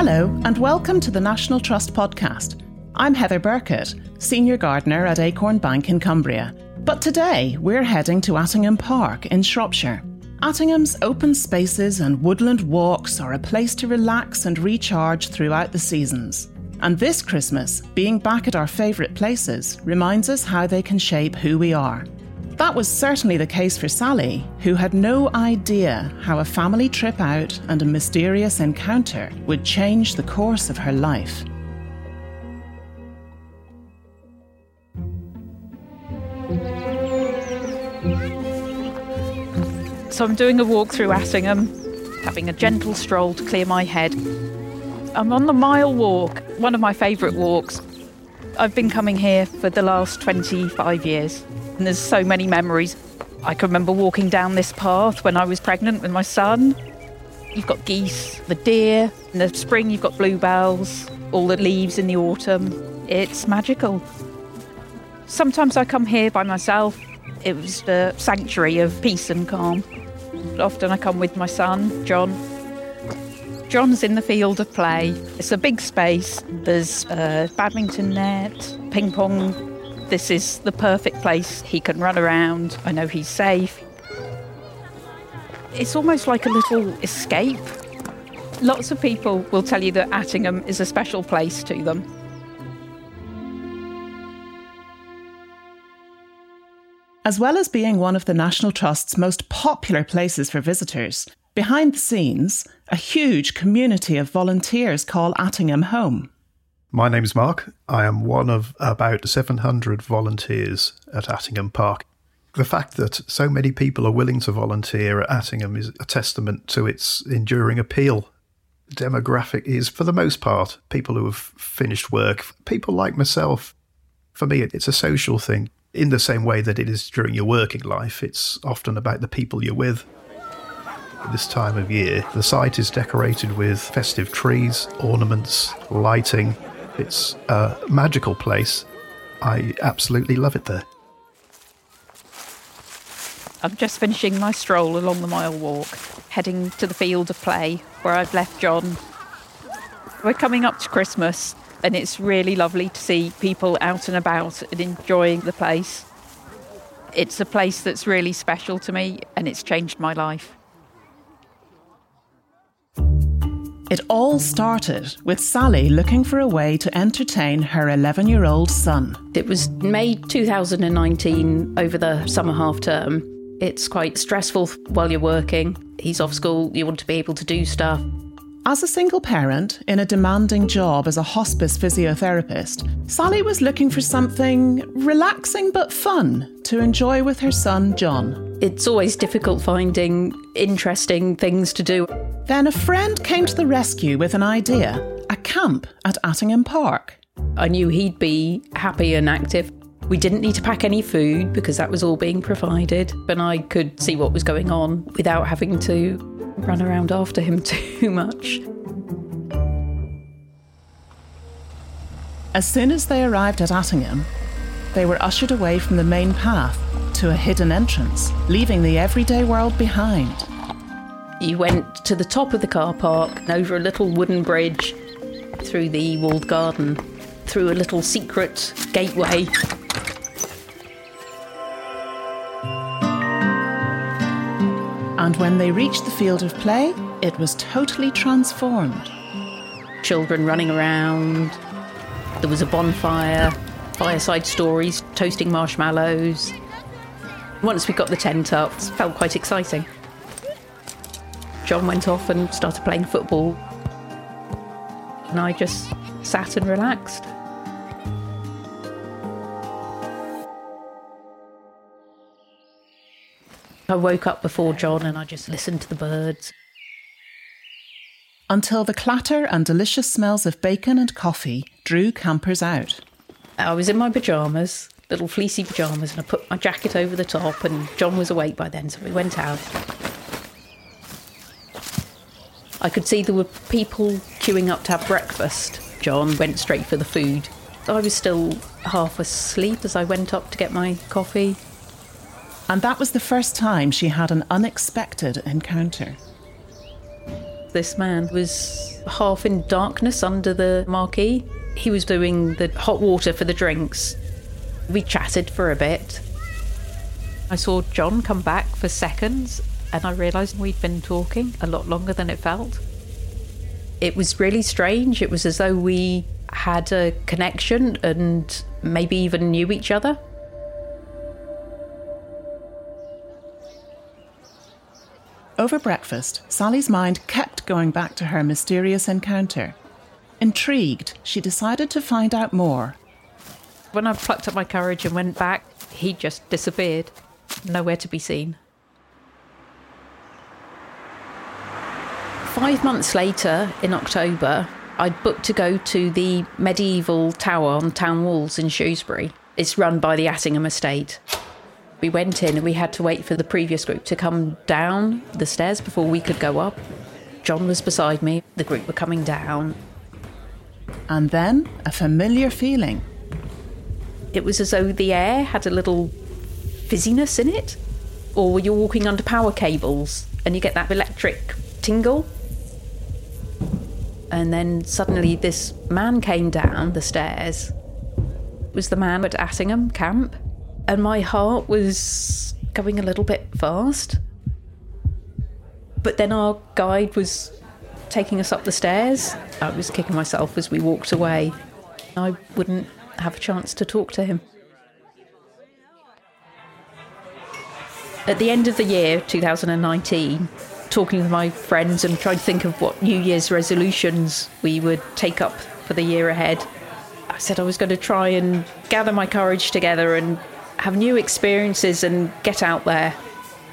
Hello, and welcome to the National Trust podcast. I'm Heather Burkett, Senior Gardener at Acorn Bank in Cumbria. But today, we're heading to Attingham Park in Shropshire. Attingham's open spaces and woodland walks are a place to relax and recharge throughout the seasons. And this Christmas, being back at our favourite places reminds us how they can shape who we are. That was certainly the case for Sally, who had no idea how a family trip out and a mysterious encounter would change the course of her life. So I'm doing a walk through Attingham, having a gentle stroll to clear my head. I'm on the mile walk, one of my favourite walks. I've been coming here for the last 25 years. And there's so many memories. I can remember walking down this path when I was pregnant with my son. You've got geese, the deer. In the spring, you've got bluebells, all the leaves in the autumn. It's magical. Sometimes I come here by myself. It was the sanctuary of peace and calm. Often I come with my son, John. John's in the field of play. It's a big space. There's a badminton net, ping pong this is the perfect place. He can run around. I know he's safe. It's almost like a little escape. Lots of people will tell you that Attingham is a special place to them. As well as being one of the National Trust's most popular places for visitors, behind the scenes, a huge community of volunteers call Attingham home. My name's Mark. I am one of about 700 volunteers at Attingham Park. The fact that so many people are willing to volunteer at Attingham is a testament to its enduring appeal. Demographic is, for the most part, people who have finished work, people like myself. For me, it's a social thing. In the same way that it is during your working life, it's often about the people you're with. At this time of year, the site is decorated with festive trees, ornaments, lighting, it's a magical place. I absolutely love it there. I'm just finishing my stroll along the mile walk, heading to the field of play where I've left John. We're coming up to Christmas, and it's really lovely to see people out and about and enjoying the place. It's a place that's really special to me, and it's changed my life. It all started with Sally looking for a way to entertain her 11 year old son. It was May 2019 over the summer half term. It's quite stressful while you're working. He's off school, you want to be able to do stuff. As a single parent in a demanding job as a hospice physiotherapist, Sally was looking for something relaxing but fun to enjoy with her son John. It's always difficult finding interesting things to do. Then a friend came to the rescue with an idea a camp at Attingham Park. I knew he'd be happy and active. We didn't need to pack any food because that was all being provided, and I could see what was going on without having to run around after him too much. As soon as they arrived at Attingham, they were ushered away from the main path to a hidden entrance, leaving the everyday world behind. You went to the top of the car park, over a little wooden bridge, through the walled garden, through a little secret gateway. And when they reached the field of play, it was totally transformed. Children running around, there was a bonfire, fireside stories, toasting marshmallows. Once we got the tent up, it felt quite exciting. John went off and started playing football. And I just sat and relaxed. I woke up before John and I just listened to the birds. Until the clatter and delicious smells of bacon and coffee drew campers out. I was in my pyjamas, little fleecy pyjamas, and I put my jacket over the top, and John was awake by then, so we went out. I could see there were people queuing up to have breakfast. John went straight for the food. I was still half asleep as I went up to get my coffee. And that was the first time she had an unexpected encounter. this man was half in darkness under the marquee. He was doing the hot water for the drinks. We chatted for a bit. I saw John come back for seconds and I realised we'd been talking a lot longer than it felt. It was really strange. It was as though we had a connection and maybe even knew each other. Over breakfast, Sally's mind kept going back to her mysterious encounter. Intrigued, she decided to find out more. When I plucked up my courage and went back, he just disappeared. Nowhere to be seen. Five months later, in October, I'd booked to go to the medieval tower on town walls in Shrewsbury. It's run by the Attingham estate. We went in and we had to wait for the previous group to come down the stairs before we could go up. John was beside me, the group were coming down. And then a familiar feeling. It was as though the air had a little fizziness in it. Or were you walking under power cables and you get that electric tingle? And then suddenly this man came down the stairs. It was the man at Attingham camp and my heart was going a little bit fast. But then our guide was taking us up the stairs. I was kicking myself as we walked away. I wouldn't have a chance to talk to him. At the end of the year, 2019, talking with my friends and trying to think of what New Year's resolutions we would take up for the year ahead, I said I was going to try and gather my courage together and have new experiences and get out there.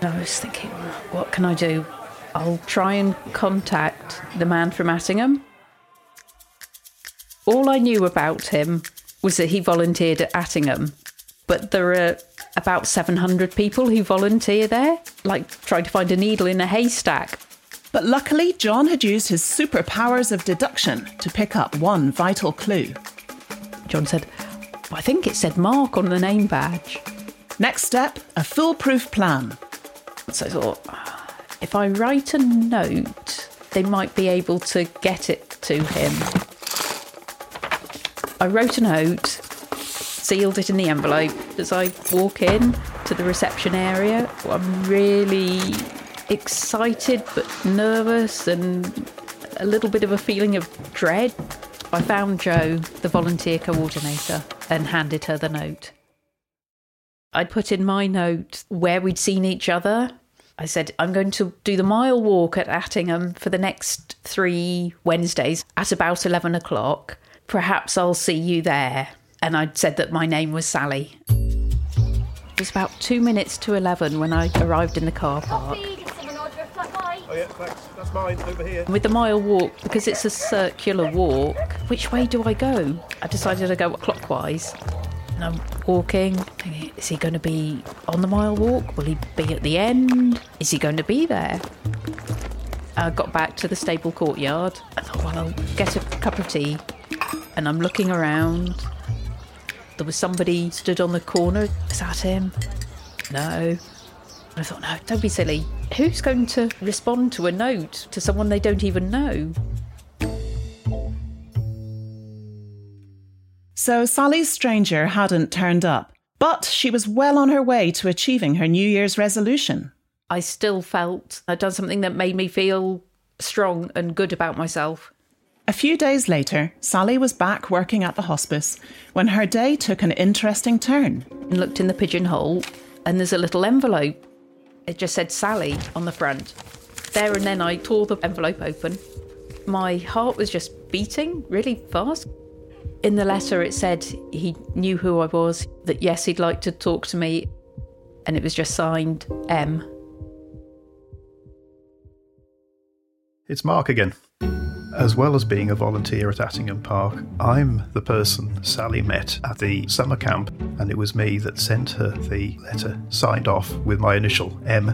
And I was thinking, what can I do? I'll try and contact the man from Attingham. All I knew about him was that he volunteered at Attingham, but there are about 700 people who volunteer there, like trying to find a needle in a haystack. But luckily, John had used his superpowers of deduction to pick up one vital clue. John said, I think it said Mark on the name badge. Next step a foolproof plan. So I thought, ah, if I write a note, they might be able to get it to him. I wrote a note, sealed it in the envelope. As I walk in to the reception area, I'm really excited but nervous and a little bit of a feeling of dread. I found Joe, the volunteer coordinator, and handed her the note. I'd put in my note where we'd seen each other. I said, I'm going to do the mile walk at Attingham for the next three Wednesdays at about 11 o'clock. Perhaps I'll see you there. And I'd said that my name was Sally. It was about two minutes to 11 when I arrived in the car park. Oh, yeah, thanks. That's mine over here. With the mile walk, because it's a circular walk, which way do I go? I decided to go clockwise. And I'm walking, is he going to be on the mile walk? Will he be at the end? Is he going to be there? I got back to the stable courtyard. I thought, well, I'll get a cup of tea. And I'm looking around. There was somebody stood on the corner. Is that him? No. I thought, no, don't be silly. Who's going to respond to a note to someone they don't even know? So Sally's stranger hadn't turned up, but she was well on her way to achieving her New Year's resolution. I still felt I'd done something that made me feel strong and good about myself. A few days later, Sally was back working at the hospice when her day took an interesting turn. And looked in the pigeonhole, and there's a little envelope it just said Sally on the front. There and then I tore the envelope open. My heart was just beating really fast. In the letter, it said he knew who I was, that yes, he'd like to talk to me, and it was just signed M. It's Mark again. As well as being a volunteer at Attingham Park, I'm the person Sally met at the summer camp, and it was me that sent her the letter signed off with my initial M.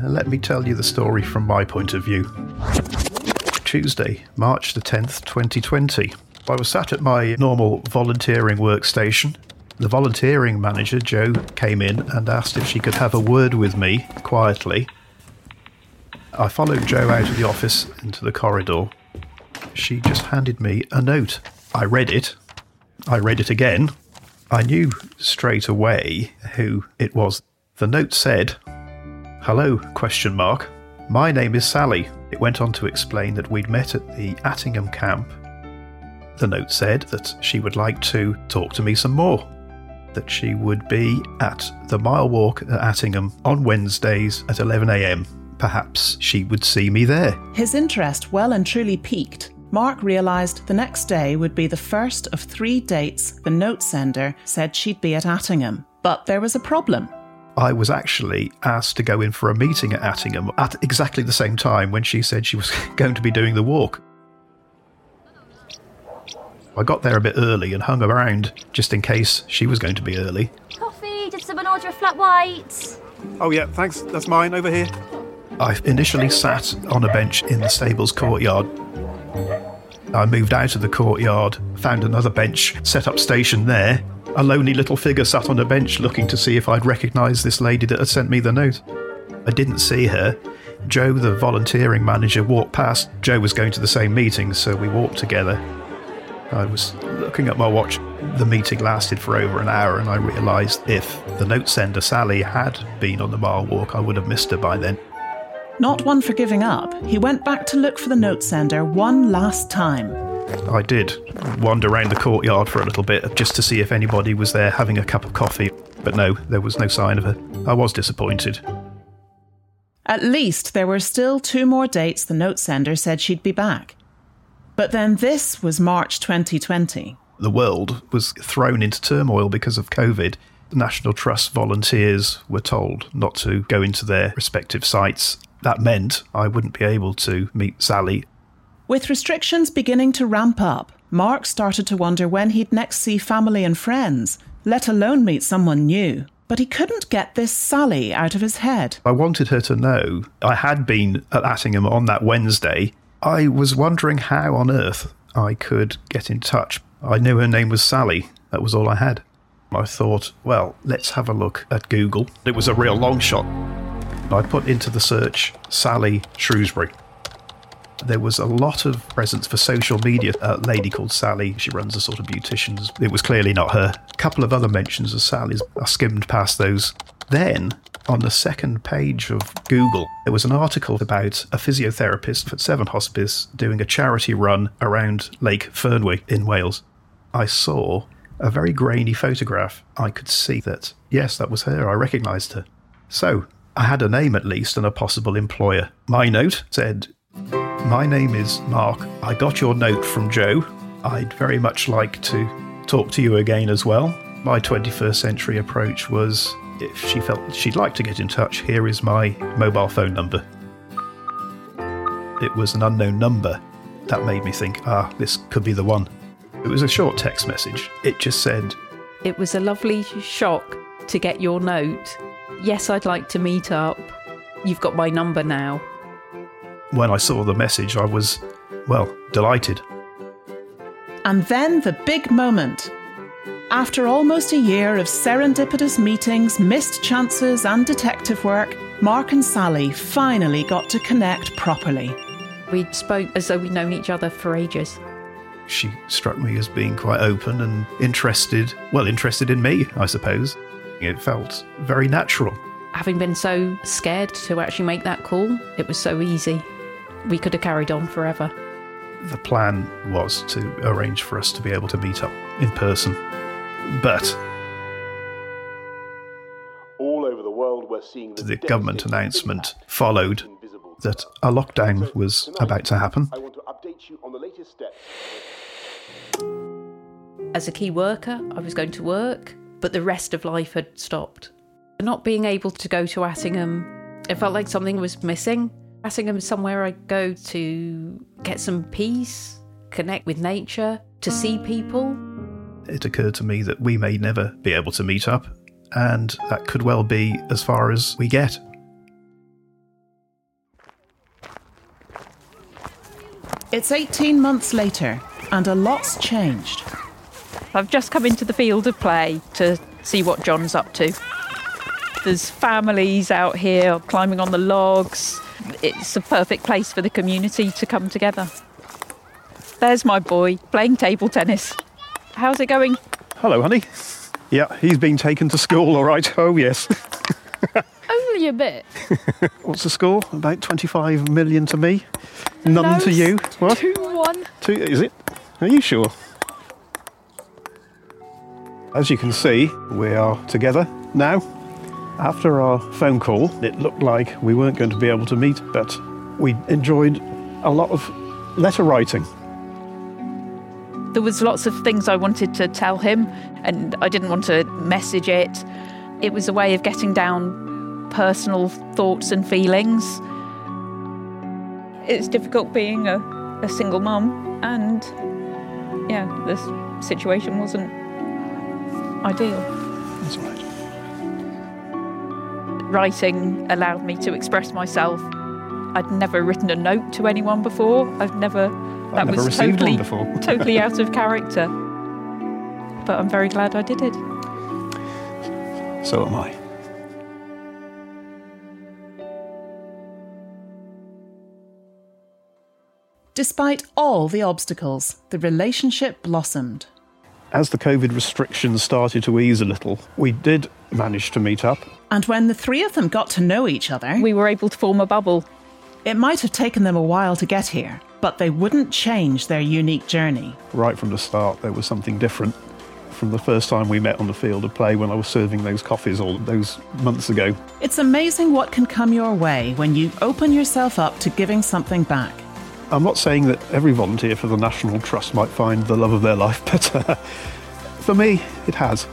Uh, let me tell you the story from my point of view. Tuesday, March the 10th, 2020. I was sat at my normal volunteering workstation. The volunteering manager, Joe, came in and asked if she could have a word with me quietly I followed Joe out of the office into the corridor. She just handed me a note. I read it. I read it again. I knew straight away who it was. The note said, "Hello?" question mark. My name is Sally. It went on to explain that we'd met at the Attingham camp. The note said that she would like to talk to me some more. That she would be at the mile walk at Attingham on Wednesdays at 11am. Perhaps she would see me there. His interest well and truly piqued. Mark realised the next day would be the first of three dates the note sender said she'd be at Attingham. But there was a problem. I was actually asked to go in for a meeting at Attingham at exactly the same time when she said she was going to be doing the walk. I got there a bit early and hung around just in case she was going to be early. Coffee, did someone order a flat white? Oh, yeah, thanks. That's mine over here. I initially sat on a bench in the stable's courtyard. I moved out of the courtyard, found another bench, set up station there, a lonely little figure sat on a bench looking to see if I'd recognise this lady that had sent me the note. I didn't see her. Joe, the volunteering manager, walked past. Joe was going to the same meeting, so we walked together. I was looking at my watch. The meeting lasted for over an hour, and I realised if the note sender Sally had been on the mile walk, I would have missed her by then. Not one for giving up, he went back to look for the note sender one last time. I did wander around the courtyard for a little bit just to see if anybody was there having a cup of coffee, but no, there was no sign of her. I was disappointed. At least there were still two more dates the note sender said she'd be back. But then this was March 2020. The world was thrown into turmoil because of COVID. National Trust volunteers were told not to go into their respective sites. That meant I wouldn't be able to meet Sally with restrictions beginning to ramp up, Mark started to wonder when he'd next see family and friends, let alone meet someone new. But he couldn't get this Sally out of his head. I wanted her to know I had been at Attingham on that Wednesday. I was wondering how on earth I could get in touch. I knew her name was Sally. That was all I had. I thought, well, let's have a look at Google. It was a real long shot. I put into the search Sally Shrewsbury there was a lot of presence for social media. A lady called Sally, she runs a sort of beauticians. It was clearly not her. A couple of other mentions of Sally's. I skimmed past those. Then, on the second page of Google, there was an article about a physiotherapist at Severn Hospice doing a charity run around Lake Vyrnwy in Wales. I saw a very grainy photograph. I could see that, yes, that was her. I recognised her. So, I had a name at least and a possible employer. My note said, my name is Mark. I got your note from Joe. I'd very much like to talk to you again as well. My 21st century approach was if she felt she'd like to get in touch, here is my mobile phone number. It was an unknown number. That made me think, ah, this could be the one. It was a short text message. It just said, It was a lovely shock to get your note. Yes, I'd like to meet up. You've got my number now when I saw the message, I was, well, delighted. And then the big moment. After almost a year of serendipitous meetings, missed chances, and detective work, Mark and Sally finally got to connect properly. We spoke as though we'd known each other for ages. She struck me as being quite open and interested, well, interested in me, I suppose. It felt very natural. Having been so scared to actually make that call, it was so easy we could have carried on forever. The plan was to arrange for us to be able to meet up in person. But all over the world we're seeing the, the government announcement followed that a lockdown was about to happen. I update you on the latest steps. As a key worker, I was going to work, but the rest of life had stopped. Not being able to go to Attingham, it felt like something was missing. Attingham is somewhere I go to get some peace, connect with nature, to see people. It occurred to me that we may never be able to meet up, and that could well be as far as we get. It's 18 months later, and a lot's changed. I've just come into the field of play to see what John's up to. There's families out here climbing on the logs, it's a perfect place for the community to come together. There's my boy playing table tennis. How's it going? Hello, honey. Yeah, he's been taken to school, all right. Oh, yes. Only a bit. What's the score? About 25 million to me? None to you? What? 2 1. Two, is it? Are you sure? As you can see, we are together now. After our phone call, it looked like we weren't going to be able to meet, but we enjoyed a lot of letter writing. There was lots of things I wanted to tell him, and I didn't want to message it. It was a way of getting down personal thoughts and feelings. It's difficult being a, a single mum, and yeah, this situation wasn't ideal. That's all right. Writing allowed me to express myself. I'd never written a note to anyone before. I've never. That never was received totally, one before. totally out of character. But I'm very glad I did it. So am I. Despite all the obstacles, the relationship blossomed. As the COVID restrictions started to ease a little, we did manage to meet up. And when the three of them got to know each other, We were able to form a bubble. it might have taken them a while to get here, but they wouldn't change their unique journey. Right from the start, there was something different. From the first time we met on the field of play when I was serving those coffees all those months ago. It's amazing what can come your way when you open yourself up to giving something back. I'm not saying that every volunteer for the National Trust might find the love of their life, but uh, for me, it has.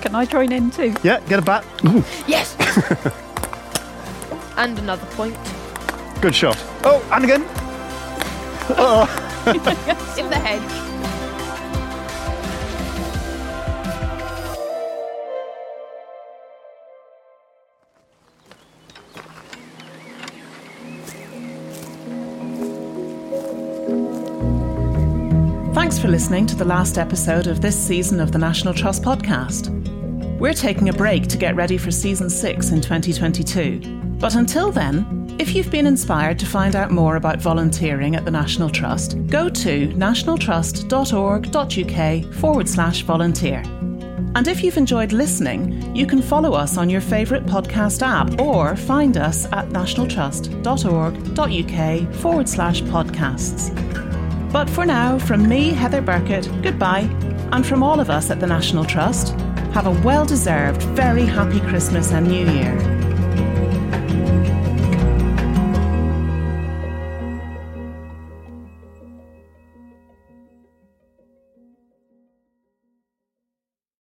Can I join in too? Yeah, get a bat. Ooh, Yes! and another point. good shot. Oh, and again. In the hedge. For listening to the last episode of this season of the National Trust podcast. We're taking a break to get ready for season six in 2022. But until then, if you've been inspired to find out more about volunteering at the National Trust, go to nationaltrust.org.uk forward slash volunteer. And if you've enjoyed listening, you can follow us on your favourite podcast app or find us at nationaltrust.org.uk forward slash podcasts. But for now, from me, Heather Burkett, goodbye. And from all of us at the National Trust, have a well deserved, very happy Christmas and New Year.